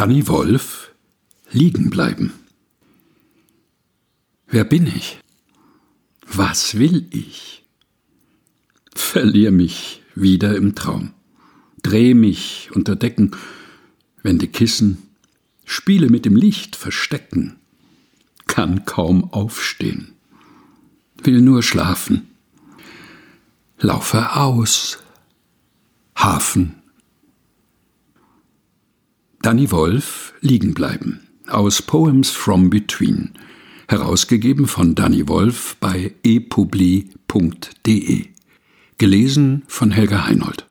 Danny Wolf Liegen bleiben. Wer bin ich? Was will ich? Verlier mich wieder im Traum. Dreh mich unter Decken, wende Kissen, spiele mit dem Licht verstecken, kann kaum aufstehen, will nur schlafen, laufe aus, Hafen Danny Wolf Liegen bleiben aus Poems from Between, herausgegeben von Danny Wolf bei epubli.de. Gelesen von Helga Heinold.